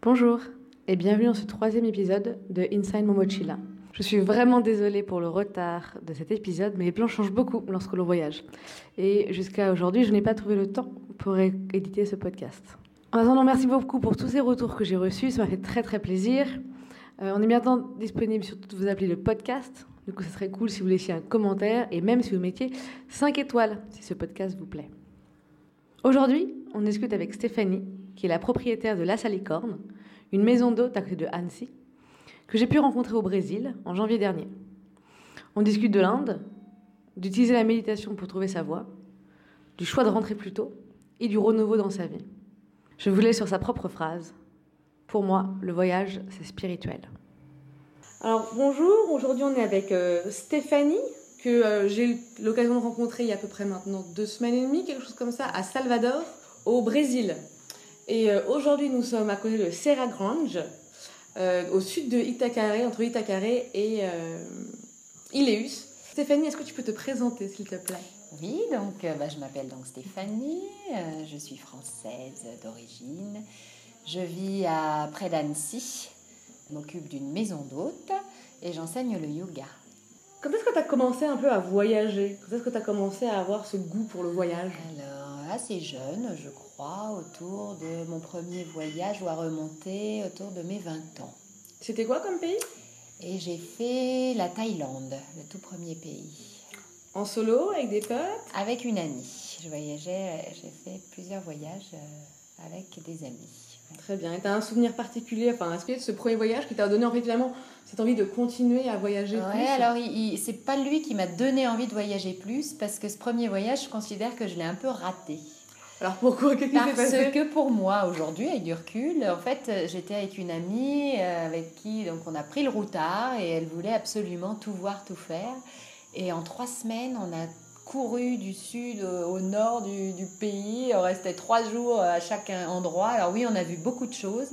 Bonjour et bienvenue dans ce troisième épisode de Inside Momochila. Je suis vraiment désolée pour le retard de cet épisode, mais les plans changent beaucoup lorsque l'on voyage. Et jusqu'à aujourd'hui, je n'ai pas trouvé le temps pour éditer ce podcast. En attendant, merci beaucoup pour tous ces retours que j'ai reçus, ça m'a fait très très plaisir. Euh, on est bientôt disponible sur toutes vos applis de podcast. Du coup, ce serait cool si vous laissiez un commentaire et même si vous mettiez 5 étoiles si ce podcast vous plaît. Aujourd'hui, on discute avec Stéphanie, qui est la propriétaire de La Salicorne, une maison d'hôte à côté de Annecy, que j'ai pu rencontrer au Brésil en janvier dernier. On discute de l'Inde, d'utiliser la méditation pour trouver sa voie, du choix de rentrer plus tôt et du renouveau dans sa vie. Je vous laisse sur sa propre phrase. Pour moi, le voyage, c'est spirituel. Alors bonjour, aujourd'hui on est avec euh, Stéphanie, que euh, j'ai eu l'occasion de rencontrer il y a à peu près maintenant deux semaines et demie, quelque chose comme ça, à Salvador, au Brésil. Et euh, aujourd'hui nous sommes à côté de Serra Grande, au sud de Itacaré, entre Itacaré et Ileus. Stéphanie, est-ce que tu peux te présenter s'il te plaît? Oui, donc bah, je m'appelle donc Stéphanie, je suis française d'origine. Je vis à près d'Annecy, je m'occupe d'une maison d'hôtes et j'enseigne le yoga. Quand est-ce que tu as commencé un peu à voyager? Quand est-ce que tu as commencé à avoir ce goût pour le voyage? Alors, assez jeune, je crois, autour de mon premier voyage ou à remonter autour de mes 20 ans. C'était quoi comme pays? Et j'ai fait la Thaïlande, le tout premier pays. En solo, avec des potes? Avec une amie. Je voyageais, j'ai fait plusieurs voyages euh, avec des amis. Très bien. Et tu as un souvenir particulier enfin, Est-ce que ce premier voyage qui t'a donné en fait, finalement cette envie de continuer à voyager ouais, alors il, c'est pas lui qui m'a donné envie de voyager plus parce que ce premier voyage, je considère que je l'ai un peu raté. Alors pourquoi? Qu'est-ce qui s'est passé? Parce que pour moi, aujourd'hui, avec du recul, en fait, j'étais avec une amie euh, avec qui donc on a pris le routard et elle voulait absolument tout voir, tout faire. Et en trois semaines, on a couru du sud au nord du, pays. On restait trois jours à chaque endroit. Alors oui, on a vu beaucoup de choses,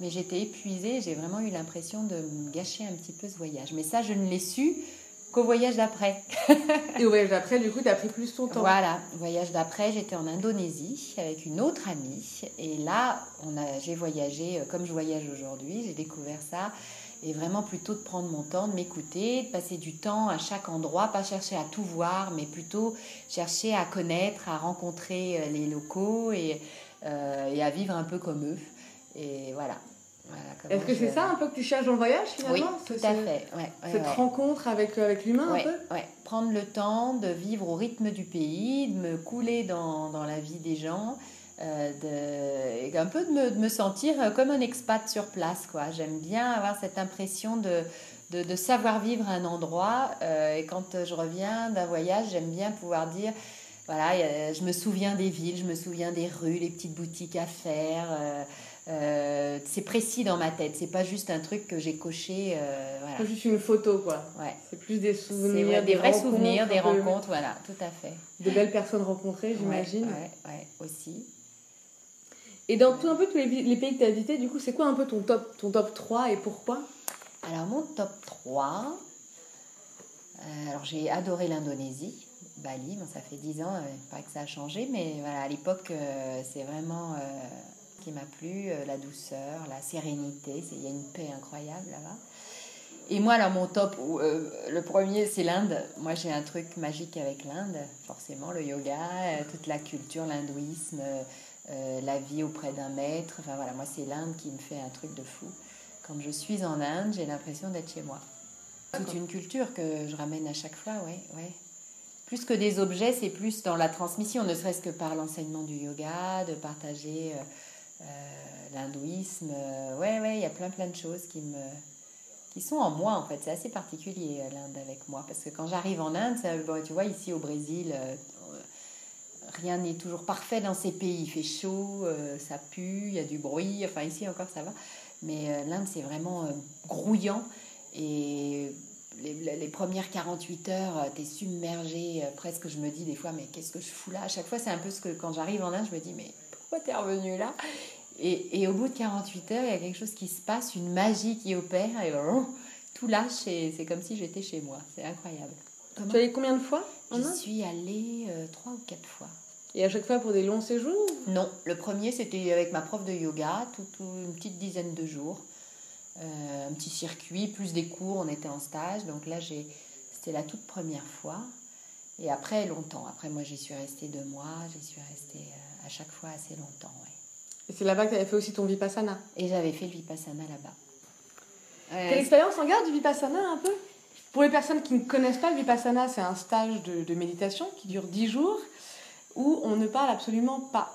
mais j'étais épuisée. J'ai vraiment eu l'impression de me gâcher un petit peu ce voyage. Mais ça, je ne l'ai su qu'au voyage d'après. Et au voyage d'après, du coup, tu as pris plus ton temps. Voilà, voyage d'après, j'étais en Indonésie avec une autre amie. Et là, j'ai voyagé euh, comme je voyage aujourd'hui. J'ai découvert ça et vraiment plutôt de prendre mon temps, de m'écouter, de passer du temps à chaque endroit, pas chercher à tout voir, mais plutôt chercher à connaître, à rencontrer euh, les locaux et, euh, et à vivre un peu comme eux. Et voilà. Est-ce que c'est ça un peu que tu cherches dans le voyage finalement Oui, tout à fait. cette rencontre avec, euh, avec l'humain un peu. Prendre le temps de vivre au rythme du pays, de me couler dans, dans la vie des gens euh, de, un peu de me, sentir comme un expat sur place. quoi. J'aime bien avoir cette impression de, de, savoir vivre un endroit. Euh, et quand je reviens d'un voyage, j'aime bien pouvoir dire, voilà, je me souviens des villes, je me souviens des rues, les petites boutiques à faire. Euh, c'est précis dans ma tête, c'est pas juste un truc que j'ai coché. voilà. C'est juste une photo, quoi. Ouais. C'est plus des souvenirs, des, vrais souvenirs, des rencontres, voilà, tout à fait. De belles personnes rencontrées, j'imagine. Ouais, ouais, aussi. Et dans tout un peu tous les, pays que tu as visités, du coup, c'est quoi un peu ton top, ton top 3 et pourquoi? Alors, mon top 3, euh, alors j'ai adoré l'Indonésie, Bali, bon, ça fait 10 ans, il paraît que ça a changé, mais voilà, à l'époque, euh, c'est vraiment qui m'a plu, euh, la douceur, la sérénité, il y a une paix incroyable là-bas. Et moi, alors, mon top, le premier, c'est l'Inde. Moi, j'ai un truc magique avec l'Inde, forcément, le yoga, toute la culture, l'hindouisme, euh, la vie auprès d'un maître. Enfin voilà, moi c'est l'Inde qui me fait un truc de fou. Quand je suis en Inde, j'ai l'impression d'être chez moi. Toute une culture que je ramène à chaque fois, ouais, ouais. Plus que des objets, c'est plus dans la transmission, ne serait-ce que par l'enseignement du yoga, de partager euh, euh, l'hindouisme. ouais, ouais, il y a plein plein de choses qui me qui sont en moi en fait. C'est assez particulier l'Inde avec moi parce que quand j'arrive en Inde, tu vois ici au Brésil, rien n'est toujours parfait dans ces pays. Il fait chaud, euh, ça pue, il y a du bruit. Enfin, ici encore, ça va. Mais euh, l'Inde, c'est vraiment euh, grouillant. Et les, premières 48 heures, tu es submergé. presque, je me dis des fois, mais qu'est-ce que je fous là? À chaque fois, c'est un peu ce que quand j'arrive en Inde, je me dis, mais pourquoi t'es revenu là? Et, au bout de 48 heures, il y a quelque chose qui se passe, une magie qui opère. Et tout lâche et c'est comme si j'étais chez moi. C'est incroyable. tu es allé combien de fois Je suis allée trois ou quatre fois. Et à chaque fois pour des longs séjours? Non, le premier c'était avec ma prof de yoga, tout, tout- une petite dizaine de jours. Euh, un petit circuit, plus des cours, on était en stage. Donc là, j'ai, c'était la toute première fois. Et après, longtemps. Après, moi, j'y suis restée deux mois. J'y suis restée euh, à chaque fois assez longtemps. ouais. Et c'est là-bas que tu avais fait aussi ton Vipassana. Et j'avais fait le Vipassana là-bas. Ouais, Quelle expérience en garde du Vipassana un peu? Pour les personnes qui ne connaissent pas le Vipassana, c'est un stage de, de méditation qui dure 10 jours où on ne parle absolument pas.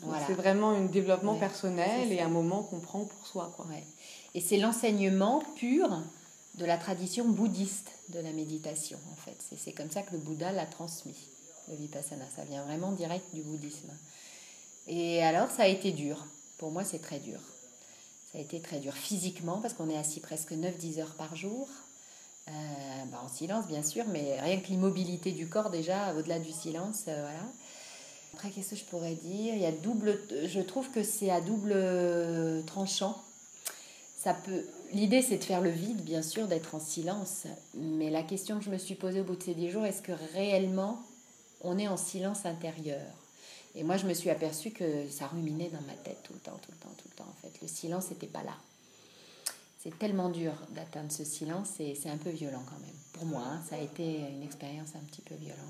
Voilà. C'est vraiment un développement Ouais, personnel et un moment qu'on prend pour soi. Quoi. Ouais. Et c'est l'enseignement pur de la tradition bouddhiste de la méditation, en fait. C'est comme ça que le Bouddha l'a transmis, le vipassana. Ça vient vraiment direct du bouddhisme. Et alors, ça a été dur. Pour moi, c'est très dur. Ça a été très dur physiquement, parce qu'on est assis presque 9-10 heures par jour. Euh, bah, en silence, bien sûr, mais rien que l'immobilité du corps, déjà, au-delà du silence, euh, voilà. Après, qu'est-ce que je pourrais dire? Il y a double, Je trouve que c'est à double tranchant. Ça peut. L'idée, c'est de faire le vide, bien sûr, d'être en silence. Mais la question que je me suis posée au bout de ces 10 jours, est-ce que réellement on est en silence intérieur? Et moi, je me suis aperçue que ça ruminait dans ma tête tout le temps, tout le temps, tout le temps. En fait, le silence n'était pas là. C'est tellement dur d'atteindre ce silence et c'est un peu violent quand même. Pour moi, hein, ça a été une expérience un petit peu violente.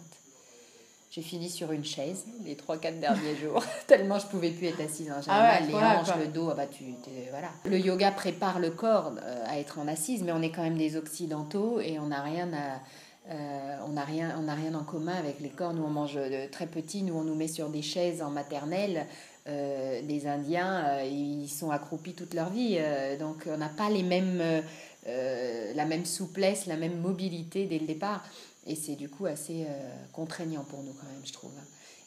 J'ai fini sur une chaise les 3-4 derniers jours, tellement je pouvais plus être assise. hein. J'avais Ah ouais, les voilà, hanches, quoi. le dos, ah bah tu, voilà. Le yoga prépare le corps euh, à être en assise, mais on est quand même des occidentaux et on n'a rien à, euh, on n'a rien, on rien en commun avec les corps. Nous, on mange de très petits, nous, on nous met sur des chaises en maternelle. Euh, les Indiens, euh, ils sont accroupis toute leur vie, euh, donc on n'a pas les mêmes, euh, euh, la même souplesse, la même mobilité dès le départ. Et c'est du coup assez euh, contraignant pour nous quand même, je trouve.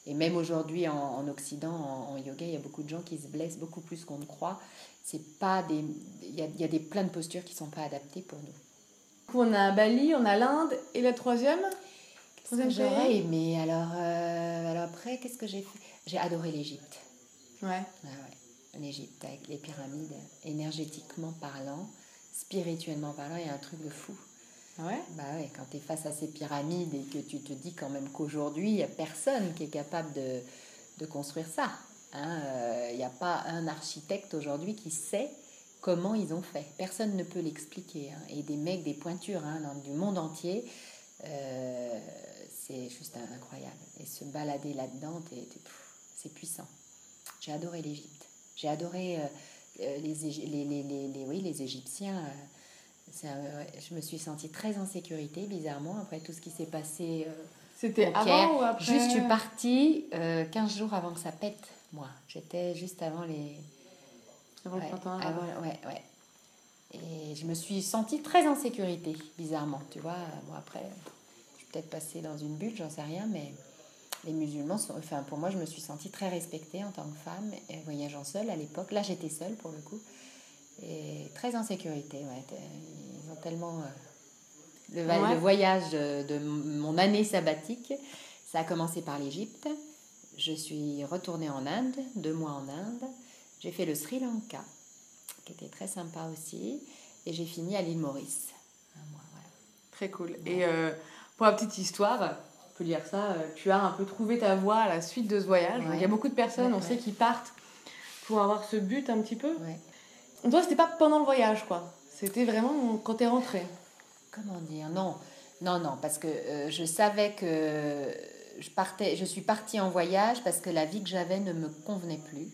Et même aujourd'hui en, en Occident, en, yoga, il y a beaucoup de gens qui se blessent beaucoup plus qu'on ne croit. C'est pas des, il y a, y a des plein de postures qui sont pas adaptées pour nous. On a Bali, on a l'Inde et la troisième que j'aurais aimé alors, euh, alors après, qu'est-ce que j'ai fait? J'ai adoré l'Égypte. Ouais. Ah ouais. L'Égypte avec les pyramides, énergétiquement parlant, spirituellement parlant, il y a un truc de fou. Ah ouais? Bah ouais, quand tu es face à ces pyramides et que tu te dis quand même qu'aujourd'hui, il n'y a personne qui est capable de, de construire ça. hein. Euh, Il n'y a pas un architecte aujourd'hui qui sait comment ils ont fait. Personne ne peut l'expliquer. hein. Et des mecs, des pointures hein, dans, du monde entier, euh, c'est juste incroyable. Et se balader là-dedans, c'est puissant. J'ai adoré l'Égypte. J'ai adoré euh, euh, les, les, les, les, les- oui, les Égyptiens. un- je me suis sentie très en sécurité, bizarrement, après tout ce qui s'est passé. euh, C'était avant ou après? Juste, je suis partie euh, 15 jours avant que ça pète, moi. J'étais juste avant les. Avant le ouais, printemps arabe. avant- ouais, ouais. Et je me suis sentie très en sécurité, bizarrement. Tu vois, bon, après, je suis peut-être passée dans une bulle, j'en sais rien, mais les musulmans, sont, enfin, pour moi, je me suis sentie très respectée en tant que femme, et voyageant seule à l'époque. Là, j'étais seule pour le coup. Et très en sécurité, ouais. Ils ont tellement. euh, le, Ouais. le voyage de, de mon année sabbatique, ça a commencé par l'Égypte. Je suis retournée en Inde, deux mois en Inde. J'ai fait le Sri Lanka, qui était très sympa aussi. Et j'ai fini à l'île Maurice. Un mois, voilà. Très cool. Et euh, pour la petite histoire, on peut lire ça, euh, tu as un peu trouvé ta voie à la suite de ce voyage. Ouais. Il y a beaucoup de personnes, Ouais, on sait, qui partent pour avoir ce but un petit peu. Toi, c'était pas pendant le voyage, quoi. C'était vraiment quand t'es rentré. Comment dire? Non, non, non, parce que euh, je savais que je partais, je suis partie en voyage parce que la vie que j'avais ne me convenait plus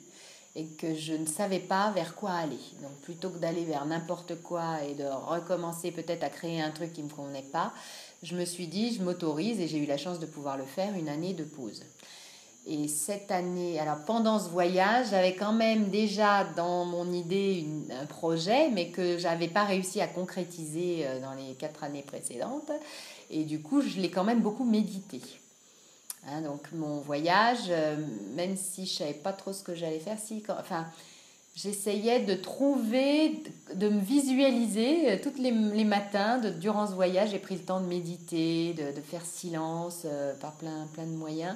et que je ne savais pas vers quoi aller. Donc plutôt que d'aller vers n'importe quoi et de recommencer peut-être à créer un truc qui ne me convenait pas, je me suis dit, je m'autorise et j'ai eu la chance de pouvoir le faire, une année de pause. Et cette année, alors pendant ce voyage, j'avais quand même déjà dans mon idée un projet, mais que j'avais pas réussi à concrétiser euh, dans les quatre années précédentes. Et du coup, je l'ai quand même beaucoup médité. Hein, donc mon voyage, euh, même si je savais pas trop ce que j'allais faire, si, quand- enfin, j'essayais de trouver, de me visualiser euh, tous les, matins de, durant ce voyage. J'ai pris le temps de méditer, de, de faire silence euh, par plein, plein de moyens.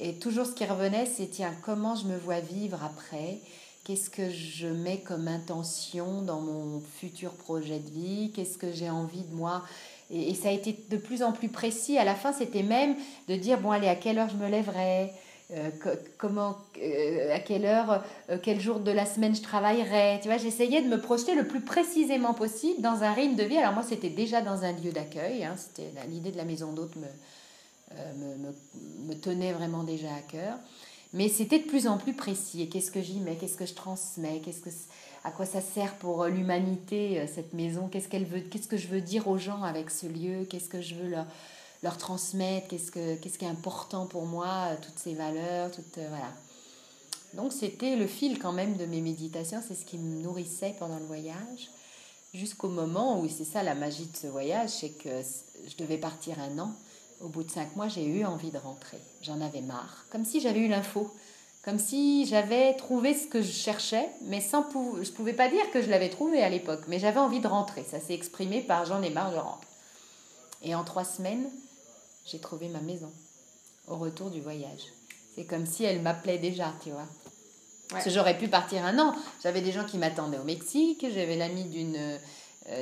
Et toujours ce qui revenait, c'est tiens, comment je me vois vivre après? Qu'est-ce que je mets comme intention dans mon futur projet de vie? Qu'est-ce que j'ai envie de moi et, ça a été de plus en plus précis. À la fin, c'était même de dire bon, allez, à quelle heure je me lèverai? Euh, comment, euh, à quelle heure, quel jour de la semaine je travaillerais. Tu vois, j'essayais de me projeter le plus précisément possible dans un rythme de vie. Alors moi, c'était déjà dans un lieu d'accueil. Hein, c'était l'idée de la maison d'hôte me, me, me, tenait vraiment déjà à cœur. Mais c'était de plus en plus précis. Et qu'est-ce que j'y mets? Qu'est-ce que je transmets? Qu'est-ce que à quoi ça sert pour l'humanité cette maison? Qu'est-ce qu'elle veut Qu'est-ce que je veux dire aux gens avec ce lieu? Qu'est-ce que je veux leur transmettre, qu'est-ce, que, qu'est-ce qui est important pour moi, toutes ces valeurs, toutes, euh, voilà. Donc c'était le fil quand même de mes méditations, c'est ce qui me nourrissait pendant le voyage, jusqu'au moment où, c'est ça la magie de ce voyage, c'est que je devais partir un an. Au bout de cinq mois, j'ai eu envie de rentrer. J'en avais marre, comme si j'avais eu l'info, comme si j'avais trouvé ce que je cherchais, mais sans pou... je pouvais pas dire que je l'avais trouvé à l'époque, mais j'avais envie de rentrer. Ça s'est exprimé par j'en ai marre, je rentre. Et en trois semaines, j'ai trouvé ma maison au retour du voyage. C'est comme si elle m'appelait déjà, tu vois. Parce que j'aurais pu partir un an. J'avais des gens qui m'attendaient au Mexique, j'avais l'amie d'une. Euh,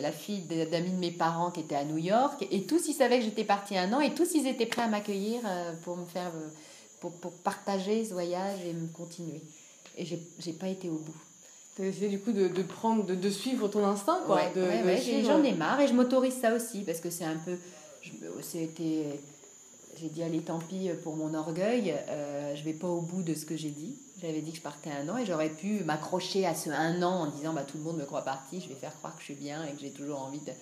la fille d'amis de mes parents qui était à New York, et tous ils savaient que j'étais partie un an, et tous ils étaient prêts à m'accueillir euh, pour me faire. Euh, pour, pour, partager ce voyage et me continuer. Et j'ai pas été au bout. Tu as essayé du coup de, de prendre, de, de, suivre ton instinct, quoi. Ouais, J'en ai marre et je m'autorise ça aussi parce que c'est un peu. C'était j'ai dit allez tant pis pour mon orgueil, euh, je vais pas au bout de ce que j'ai dit. J'avais dit que je partais un an et j'aurais pu m'accrocher à ce un an en disant bah tout le monde me croit parti, je vais faire croire que je suis bien et que j'ai toujours envie de.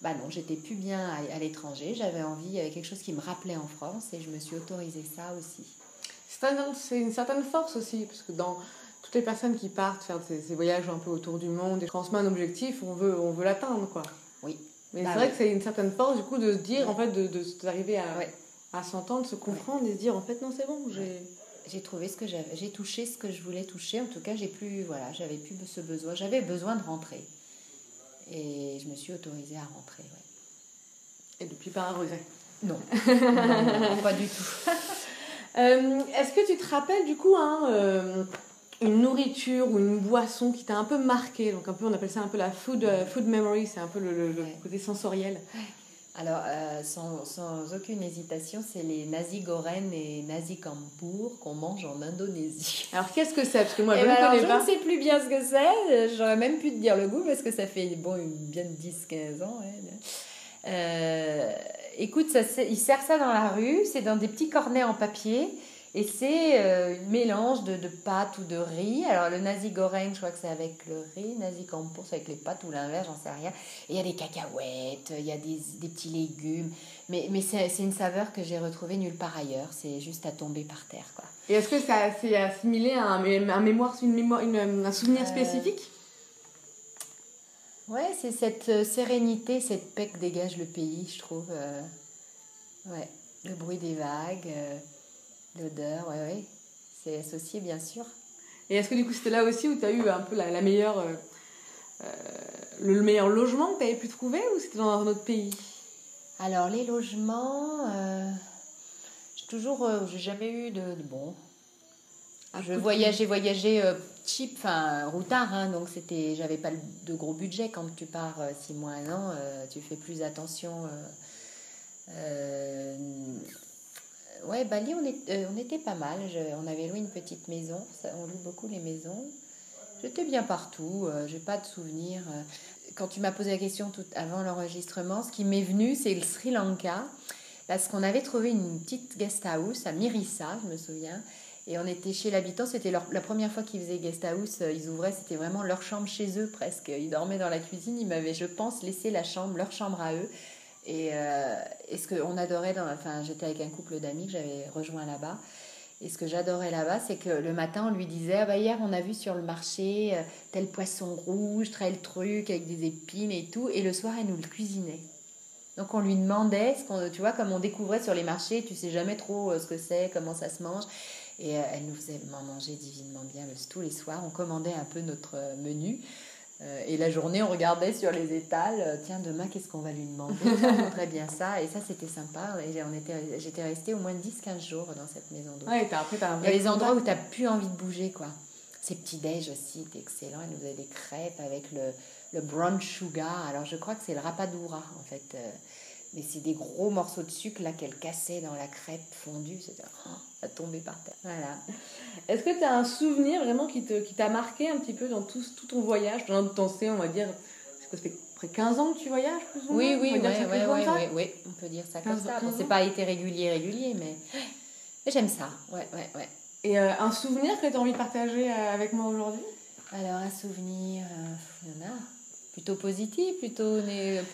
Bah non, j'étais plus bien à, l'étranger, j'avais envie, il y avait quelque chose qui me rappelait en France et je me suis autorisé ça aussi. C'est une certaine force aussi, parce que dans toutes les personnes qui partent faire ces, voyages un peu autour du monde et transmettent un objectif, on veut, on veut l'atteindre quoi. Oui. Mais bah c'est vrai que c'est une certaine force du coup de se dire en fait de d'arriver à à s'entendre, se comprendre et se dire en fait non c'est bon, j'ai j'ai trouvé ce que j'avais, j'ai touché ce que je voulais toucher. En tout cas, j'ai plus voilà, j'avais plus ce besoin, j'avais besoin de rentrer et je me suis autorisée à rentrer. Et depuis pas un regret. Non, non, pas du tout. Euh, est-ce que tu te rappelles du coup hein, euh, une nourriture ou une boisson qui t'a un peu marqué? Donc un peu, on appelle ça un peu la food, euh, food memory, c'est un peu le, côté sensoriel. Alors, euh, sans, sans, aucune hésitation, c'est les nasi goreng et nasi campur qu'on mange en Indonésie. Alors, qu'est-ce que c'est? Parce que moi, je eh ne ben connais pas. Je ne sais plus bien ce que c'est. J'aurais même pu te dire le goût parce que ça fait bon, bien 10-15 ans. Euh, écoute, ça, ils servent ça dans la rue. C'est dans des petits cornets en papier. Et c'est euh, un mélange de, de, pâtes ou de riz. Alors le nasi goreng, je crois que c'est avec le riz. Nasi campur, c'est avec les pâtes ou l'inverse, j'en sais rien. Et il y a des cacahuètes, il y a des, des petits légumes. Mais, mais c'est une saveur que j'ai retrouvée nulle part ailleurs. C'est juste à tomber par terre. Quoi. Et est-ce que c'est assimilé à un, un, mémoire, une mémoire, une, un souvenir euh, spécifique? Ouais, c'est cette euh, sérénité, cette paix que dégage le pays, je trouve. ouais, le bruit des vagues. L'odeur, oui, oui. C'est associé, bien sûr. Et est-ce que du coup, c'était là aussi où tu as eu un peu la, meilleure, euh, euh, le meilleur logement que tu avais pu trouver ou c'était dans un autre pays? Alors, les logements, euh, j'ai toujours, j'ai jamais eu de, bon. Ah, je voyage, j'ai voyagé cheap, enfin routard, hein, donc c'était, j'avais pas de gros budget. Quand tu pars six mois, un an, tu fais plus attention ouais, Bali, euh, on était pas mal. on avait loué une petite maison. on loue beaucoup les maisons. J'étais bien partout. Euh, j'ai pas de souvenirs. Euh. Quand tu m'as posé la question tout avant l'enregistrement, ce qui m'est venu, c'est le Sri Lanka. Parce qu'on avait trouvé une petite guest house à Mirissa, je me souviens. Et on était chez l'habitant, c'était la première fois qu'ils faisaient guest house, ils ouvraient, c'était vraiment leur chambre chez eux presque. Ils dormaient dans la cuisine, ils m'avaient, je pense, laissé la chambre, leur chambre à eux. Et, euh, ce qu'on adorait, dans, enfin, j'étais avec un couple d'amis que j'avais rejoint là-bas. Et ce que j'adorais là-bas, c'est que le matin, on lui disait ah bah Hier, on a vu sur le marché euh, tel poisson rouge, tel truc avec des épines et tout. Et le soir, elle nous le cuisinait. Donc, on lui demandait, ce qu'on, tu vois, comme on découvrait sur les marchés, tu sais jamais trop euh, ce que c'est, comment ça se mange. Et euh, elle nous faisait manger divinement bien tous les soirs. On commandait un peu notre menu. Euh, et la journée, on regardait sur les étals, euh, tiens, demain, qu'est-ce qu'on va lui demander? On voudrait bien ça. Et ça, c'était sympa. Et j'étais restée au moins 10-15 jours dans cette maison d'eau. Ouais, après, Il y a des endroits où tu n'as plus envie de bouger, quoi. Ces petits déj aussi, c'était excellent. Elle nous avait des crêpes avec le, le brown sugar. Alors, je crois que c'est le rapadura, en fait. Mais c'est des gros morceaux de sucre là qu'elle cassait dans la crêpe fondue. C'était oh, à tomber par terre. Voilà. Est-ce que tu as un souvenir vraiment qui t'a qui marqué un petit peu dans tout, tout ton voyage? Dans ton on va dire, ça fait près 15 ans que tu voyages plus ou moins? Oui, oui, oui, oui, on peut dire ça comme ça. Bon, c'est pas été régulier, régulier, mais, j'aime ça. Ouais, ouais, ouais. Et euh, un souvenir que tu as envie de partager euh, avec moi aujourd'hui? Alors, un souvenir, euh, il y en a plutôt positif, plutôt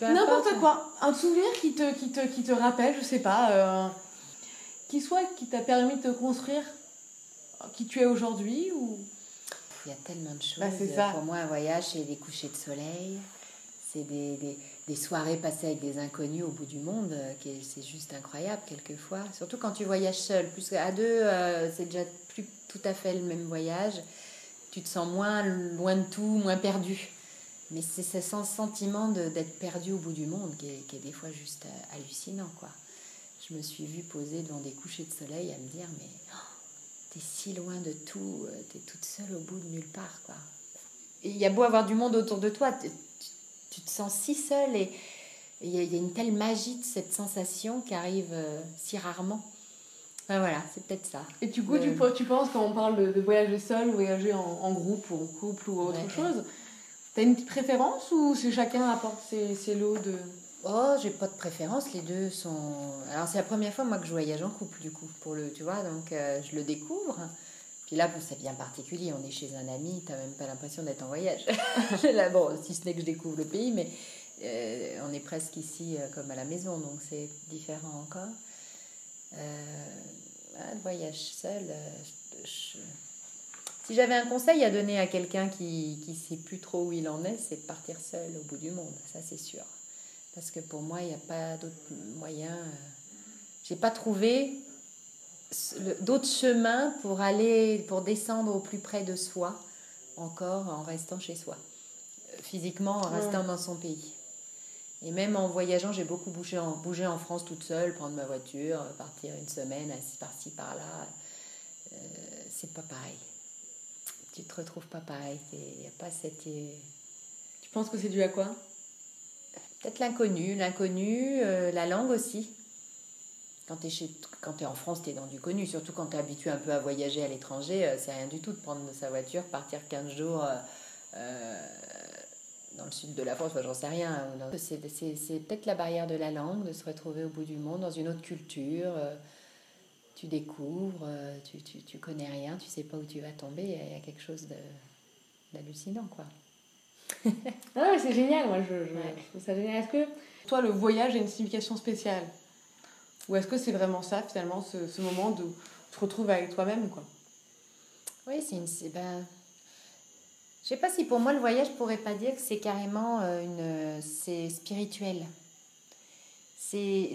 N'importe quoi. Un souvenir qui te, qui te, qui te rappelle, je sais pas, euh, qui soit qui t'a permis de te construire qui tu es aujourd'hui ou... Il y a tellement de choses. Bah, ça. Pour moi, un voyage, c'est des couchers de soleil, c'est des, des, des, soirées passées avec des inconnus au bout du monde, euh, c'est juste incroyable quelquefois. Surtout quand tu voyages seul. Plus qu'à deux, euh, c'est déjà plus tout à fait le même voyage. Tu te sens moins loin de tout, moins perdu. Mais c'est ce sentiment d'être perdu au bout du monde qui est, qui est, des fois juste euh, hallucinant, quoi. Je me suis vue poser devant des couchers de soleil à me dire, mais oh, t'es si loin de tout, euh, t'es toute seule au bout de nulle part, quoi. Il y a beau avoir du monde autour de toi, tu, te sens si seule et il y, a une telle magie de cette sensation qui arrive euh, si rarement. voilà, c'est peut-être ça. Et du coup, tu, tu penses quand on parle de, voyager seul, voyager en, en, groupe ou en couple ou autre chose, T'as une préférence ou c'est chacun apporte ses, lots de... Oh, j'ai pas de préférence, les deux sont... Alors c'est la première fois moi que je voyage en couple du coup, pour le, tu vois, donc euh, je le découvre. Puis là, c'est bien particulier, on est chez un ami, t'as même pas l'impression d'être en voyage. là, bon, si ce n'est que je découvre le pays, mais euh, on est presque ici euh, comme à la maison, donc c'est différent encore. le voyage seul, je si j'avais un conseil à donner à quelqu'un qui ne sait plus trop où il en est, c'est de partir seul au bout du monde, ça c'est sûr. Parce que pour moi, il n'y a pas d'autre moyen. Euh, j'ai pas trouvé d'autres chemins pour aller, pour descendre au plus près de soi, encore en restant chez soi. Physiquement, en restant dans son pays. Et même en voyageant, j'ai beaucoup bougé en, bougé en France toute seule, prendre ma voiture, partir une semaine, par-ci, par-là. Euh, c'est pas pareil tu te retrouves pas pareil. Il n'y a pas cette. Euh, tu penses que c'est dû à quoi? Peut-être l'inconnu, l'inconnu, euh, la langue aussi. Quand tu es, chez... es en France, tu es dans du connu. Surtout quand tu es habitué un peu à voyager à l'étranger, euh, c'est rien du tout de prendre sa voiture, partir 15 jours dans le sud de la France, j'en sais rien. C'est peut-être la barrière de la langue, de se retrouver au bout du monde, dans une autre culture tu découvres, euh, tu, tu, tu, connais rien, tu sais pas où tu vas tomber, il y a quelque chose d'hallucinant, quoi. ah c'est génial, moi je, je, trouve ça génial. Est-ce que toi, le voyage a une signification spéciale? Ou est-ce que c'est vraiment ça, finalement, ce, ce moment où tu te retrouves avec toi-même, quoi? Oui, c'est une... Ben, je sais pas si pour moi, le voyage, je pourrais pas dire que c'est carrément euh, une... c'est spirituel. C'est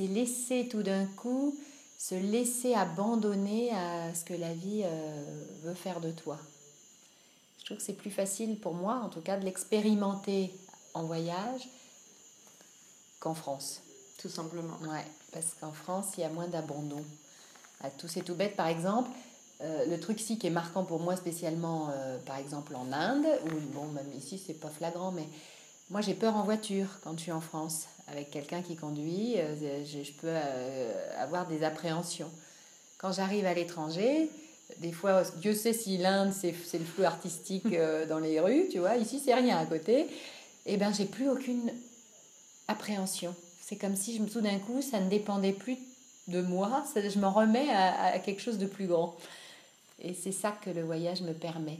laisser tout d'un coup se laisser abandonner à ce que la vie euh, veut faire de toi. Je trouve que c'est plus facile pour moi, en tout cas, de l'expérimenter en voyage qu'en France. Tout simplement. Ouais, parce qu'en France, il y a moins d'abandon. À tout c'est tout bête, par exemple, euh, le truc ici qui est marquant pour moi spécialement, euh, par exemple en Inde, ou bon, même ici c'est pas flagrant, mais moi j'ai peur en voiture quand je suis en France avec quelqu'un qui conduit, euh, je, peux euh, avoir des appréhensions. Quand j'arrive à l'étranger, des fois, Dieu sait si l'Inde, c'est, le flou artistique euh, dans les rues, tu vois, ici, c'est rien à côté, et eh ben j'ai plus aucune appréhension. C'est comme si je, tout d'un coup, ça ne dépendait plus de moi, je me remets à, quelque chose de plus grand. Et c'est ça que le voyage me permet.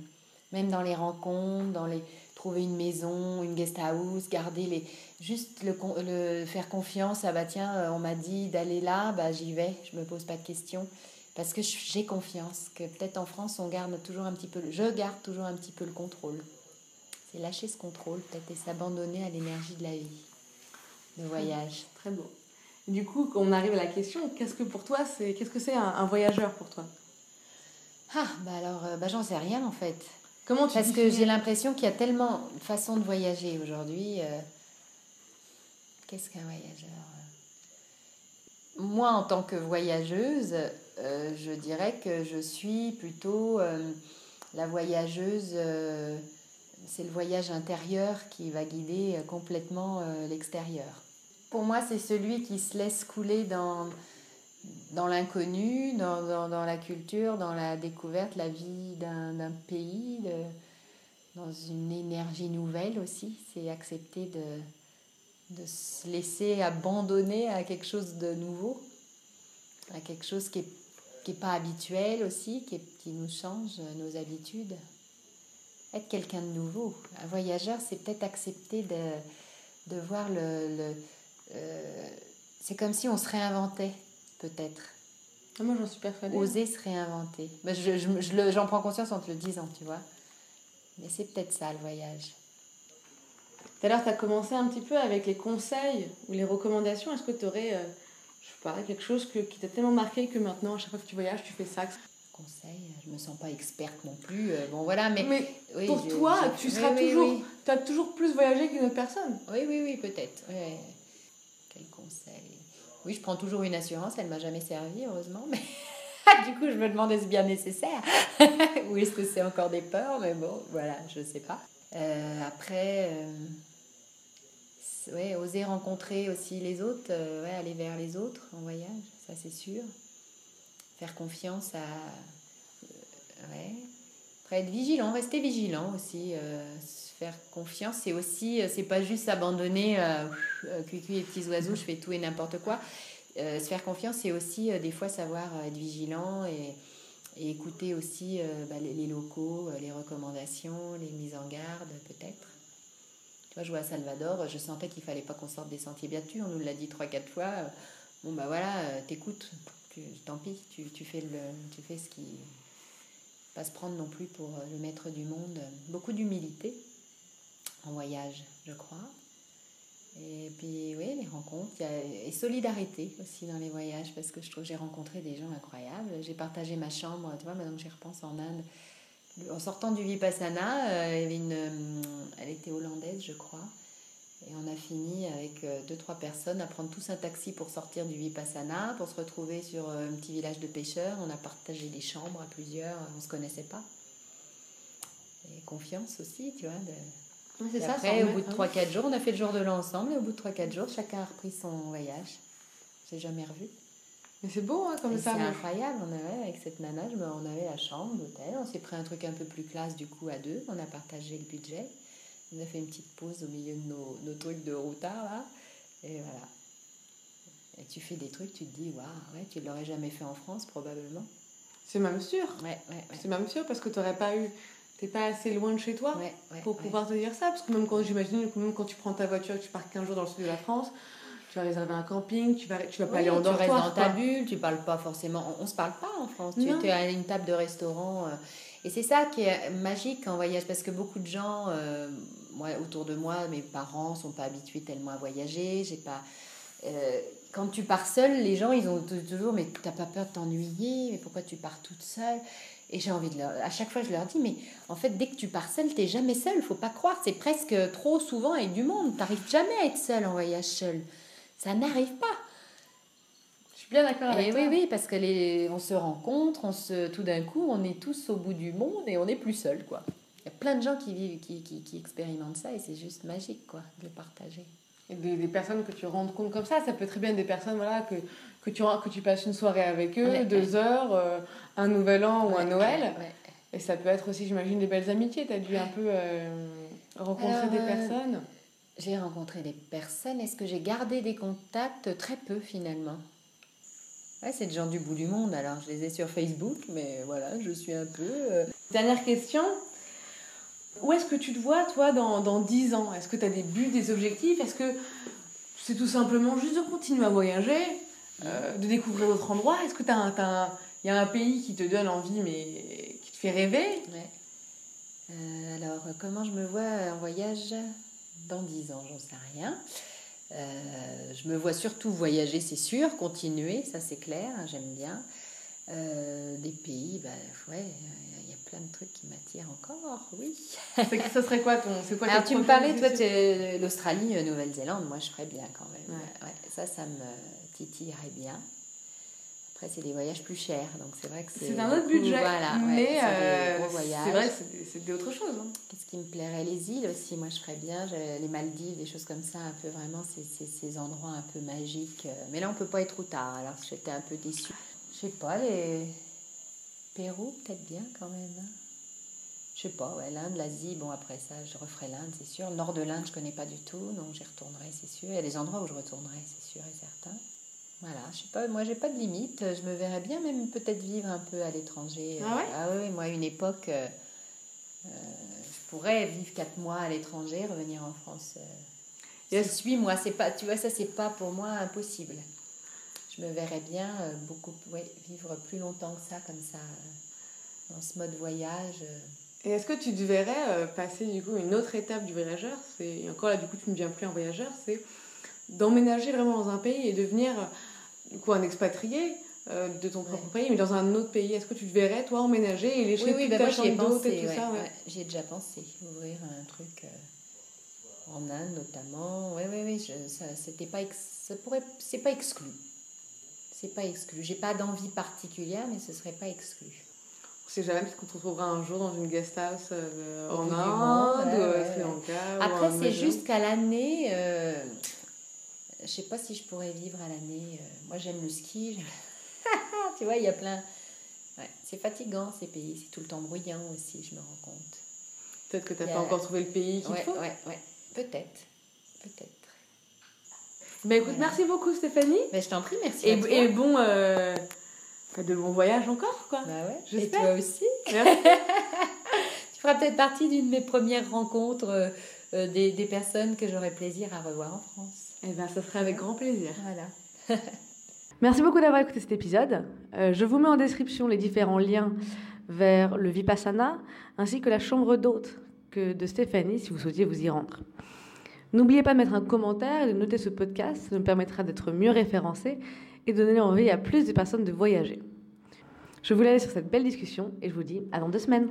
Même dans les rencontres, dans les trouver une maison, une guest house, garder les, juste le, le, faire confiance, ah bah tiens, euh, on m'a dit d'aller là, bah j'y vais, je me pose pas de questions. Parce que j'ai confiance que peut-être en France, on garde toujours un petit peu, je garde toujours un petit peu le contrôle. C'est lâcher ce contrôle, peut-être, et s'abandonner à l'énergie de la vie, le voyage. Très beau. Du coup, on arrive à la question, qu'est-ce que pour toi, c'est, qu'est-ce que c'est un, voyageur pour toi? Ah, bah alors, euh, bah j'en sais rien en fait. Comment tu Parce que j'ai l'impression qu'il y a tellement de façons de voyager aujourd'hui. Euh, Qu'est-ce qu'un voyageur Moi, en tant que voyageuse, euh, je dirais que je suis plutôt euh, la voyageuse. Euh, c'est le voyage intérieur qui va guider complètement l'extérieur. Pour moi, c'est celui qui se laisse couler dans, dans l'inconnu, dans, la culture, dans la découverte, la vie d'un pays, dans une énergie nouvelle aussi. C'est accepter de, se laisser abandonner à quelque chose de nouveau, à quelque chose qui n'est pas habituel aussi, qui, nous change nos habitudes. Être quelqu'un de nouveau. Un voyageur, c'est peut-être accepter de, voir le... le euh, c'est comme si on se réinventait peut-être. Ah, moi, j'en suis persuadée. Oser se réinventer. Ben, je, je, je, j'en prends conscience en te le disant, tu vois. Mais c'est peut-être ça, le voyage. Tout à l'heure, tu as commencé un petit peu avec les conseils ou les recommandations. Est-ce que tu aurais, euh, je sais pas, quelque chose que, qui t'a tellement marqué que maintenant, à chaque fois que tu voyages, tu fais ça Conseil, je me sens pas experte non plus. Euh, bon, voilà, mais. mais oui, pour je, toi, tu seras oui, toujours. Oui, tu as toujours plus voyagé qu'une autre personne. Oui, oui, oui, peut-être. Oui. Je prends toujours une assurance, elle m'a jamais servi, heureusement, mais du coup, je me demande est-ce bien nécessaire? Ou est-ce que c'est encore des peurs? Mais bon, voilà, je sais pas. Euh, après, euh, ouais, oser rencontrer aussi les autres, euh, ouais, aller vers les autres en voyage, ça c'est sûr. Faire confiance à. Ouais. Être vigilant, rester vigilant aussi. faire confiance, c'est aussi, c'est pas juste s'abandonner, euh, cuicui et petits oiseaux, je fais tout et n'importe quoi. Euh, se faire confiance, c'est aussi euh, des fois savoir être vigilant et, écouter aussi euh, bah, les, locaux, les recommandations, les mises en garde peut-être. Tu vois, je vois à Salvador, je sentais qu'il fallait pas qu'on sorte des sentiers battus, on nous l'a dit trois, quatre fois. Bon bah voilà, t'écoutes, tant pis, tu, fais le, tu fais ce qui... Pas se prendre non plus pour le maître du monde. Beaucoup d'humilité en voyage, je crois. Et puis, oui, les rencontres. Et solidarité aussi dans les voyages, parce que je trouve j'ai rencontré des gens incroyables. J'ai partagé ma chambre, tu vois, maintenant que j'y repense en Inde. En sortant du Vipassana, euh, euh, elle était hollandaise, je crois. Et on a fini avec euh, deux, trois personnes à prendre tous un taxi pour sortir du Vipassana, pour se retrouver sur un petit village de pêcheurs. On a partagé des chambres à plusieurs, on ne se connaissait pas. Et confiance aussi, tu vois, de, c'est ça, après, au bout de 3-4 jours, on a fait le jour de l'an ensemble, et au bout de 3-4 jours, chacun a repris son voyage. Je jamais revu. Mais c'est beau, hein, comme et ça. C'est incroyable. On avait, avec cette nana, on avait la chambre, l'hôtel. On s'est pris un truc un peu plus classe, du coup, à deux. On a partagé le budget. On a fait une petite pause au milieu de nos, nos trucs de routard, là. Et voilà. Et tu fais des trucs, tu te dis, waouh, ouais, tu ne l'aurais jamais fait en France, probablement. C'est même sûr. Ouais, ouais, ouais. C'est même sûr, parce que tu n'aurais pas eu t'es pas assez loin de chez toi pour pouvoir te dire ça. Parce que même quand j'imagine même quand tu prends ta voiture et que tu pars 15 jours dans le sud de la France, tu vas réserver un camping, tu vas, tu vas pas aller en dortoir. Tu restes dans ta bulle, tu parles pas forcément. On, on se parle pas en France. Non. Tu es à une table de restaurant. Euh, et c'est ça qui est magique en voyage parce que beaucoup de gens, euh, moi, autour de moi, mes parents sont pas habitués tellement à voyager. J'ai pas. Euh, quand tu pars seule, les gens, ils ont toujours, mais t'as pas peur de t'ennuyer, mais pourquoi tu pars toute seule? Et j'ai envie de leur... À chaque fois, je leur dis, mais en fait, dès que tu pars seul, t'es jamais seul. Faut pas croire. C'est presque trop souvent avec du monde. T'arrives jamais à être seul en voyage seul. Ça n'arrive pas. Je suis bien d'accord avec et toi. Oui, oui, parce que les... on se rencontre, on se... tout d'un coup, on est tous au bout du monde et on n'est plus seul, quoi. Il y a plein de gens qui vivent, qui, qui, qui expérimentent ça et c'est juste magique, quoi, de le partager. Et des, des, personnes que tu rends compte comme ça, ça peut très bien être des personnes voilà, que, que, tu, que tu passes une soirée avec eux, ouais, deux ouais. heures, euh, un nouvel an ouais, ou un Noël. Et ça peut être aussi, j'imagine, des belles amitiés. Tu as dû un peu euh, rencontrer Alors, des personnes J'ai rencontré des personnes. Est-ce que j'ai gardé des contacts? Très peu finalement. Ouais, c'est des gens du bout du monde. Alors, je les ai sur Facebook, mais voilà, je suis un peu. Euh... Dernière question. Où est-ce que tu te vois, toi, dans, dans 10 ans? Est-ce que tu as des buts, des objectifs? Est-ce que c'est tout simplement juste de continuer à voyager, euh, de découvrir d'autres endroits? Est-ce que tu as, y a un pays qui te donne envie, mais qui te fait rêver? Euh, Alors, comment je me vois en voyage dans 10 ans? J'en sais rien. Euh, je me vois surtout voyager, c'est sûr, continuer, ça c'est clair, j'aime bien. Des pays, bah, ouais, plein de trucs qui m'attirent encore, oui. ça serait quoi ton. C'est quoi Alors, tu me parlais, toi, l'Australie, euh, Nouvelle-Zélande, moi je ferais bien quand même. Ouais. Ouais, ça, ça me titillerait bien. Après, c'est des voyages plus chers, donc c'est vrai que c'est. C'est un autre budget, Voilà, mais c'est des euh, c'est vrai que c'est- c'est autre chose. hein. Qu'est-ce qui me plairait Les îles aussi, moi je ferais bien. Les Maldives, des choses comme ça, un peu vraiment, c'est ces endroits un peu magiques. euh, Mais là, on peut pas être trop tard, alors j'étais un peu déçue. Je sais pas, les. Pérou, peut-être bien quand même. hein. Je sais pas, ouais, l'Inde, l'Asie, bon après ça, je referai l'Inde, c'est sûr. Le nord de l'Inde, je connais pas du tout, donc j'y retournerai, c'est sûr. Il y a des endroits où je retournerai, c'est sûr et certain. Voilà, je sais pas, moi j'ai pas de limite. Je me verrais bien même peut-être vivre un peu à l'étranger. Ah ouais? Ah oui, moi une époque, euh, euh, je pourrais vivre quatre mois à l'étranger, revenir en France. Euh, est-ce- six, huit mois, c'est pas, tu vois, ça c'est pas pour moi impossible. Je me verrais bien euh, beaucoup, ouais, vivre plus longtemps que ça, comme ça, euh, dans ce mode voyage. euh. Et est-ce que tu te verrais passer du coup une autre étape du voyageur? C'est et encore là du coup tu ne deviens plus un voyageur, c'est d'emménager vraiment dans un pays et devenir du coup un expatrié euh, de ton propre pays, mais dans un autre pays. Est-ce que tu te verrais toi emménager et lécher Oui, oui, toute bah ta chambre d'hôte et tout ouais, ça ouais. ouais? J'y ai déjà pensé, ouvrir un truc euh, en Inde notamment. Oui, oui, oui, je- ça, c'était pas, ex- ça pourrait, c'est pas exclu. C'est pas exclu. J'ai pas d'envie particulière, mais ce serait pas exclu. On sait jamais peut-être qu'on se retrouvera un jour dans une guest house euh, en Inde monde, ou ouais, Sri. Lanka. Après, c'est juste qu'à l'année, euh, je sais pas si je pourrais vivre à l'année. euh, moi, j'aime le ski. tu vois, il y a plein. C'est fatigant ces pays, c'est tout le temps bruyant aussi, je me rends compte. Peut-être que tu n'as pas encore trouvé le pays qu'il Ouais, faut. ouais, ouais, peut-être, peut-être. Bah écoute, Voilà. merci beaucoup Stéphanie. Mais je t'en prie, merci. Et, à toi. et bon, euh, de bons voyages encore quoi. Bah ouais. Et J'espère. toi aussi. Merci. Tu feras peut-être partie d'une de mes premières rencontres euh, euh, des, des personnes que j'aurai plaisir à revoir en France. Eh bien, ça serait avec grand plaisir. Voilà. Merci beaucoup d'avoir écouté cet épisode. Euh, je vous mets en description les différents liens vers le Vipassana ainsi que la chambre d'hôte que de Stéphanie si vous souhaitez vous y rendre. N'oubliez pas de mettre un commentaire et de noter ce podcast, ça nous permettra d'être mieux référencés et de donner envie à plus de personnes de voyager. Je vous laisse sur cette belle discussion et je vous dis à dans deux semaines.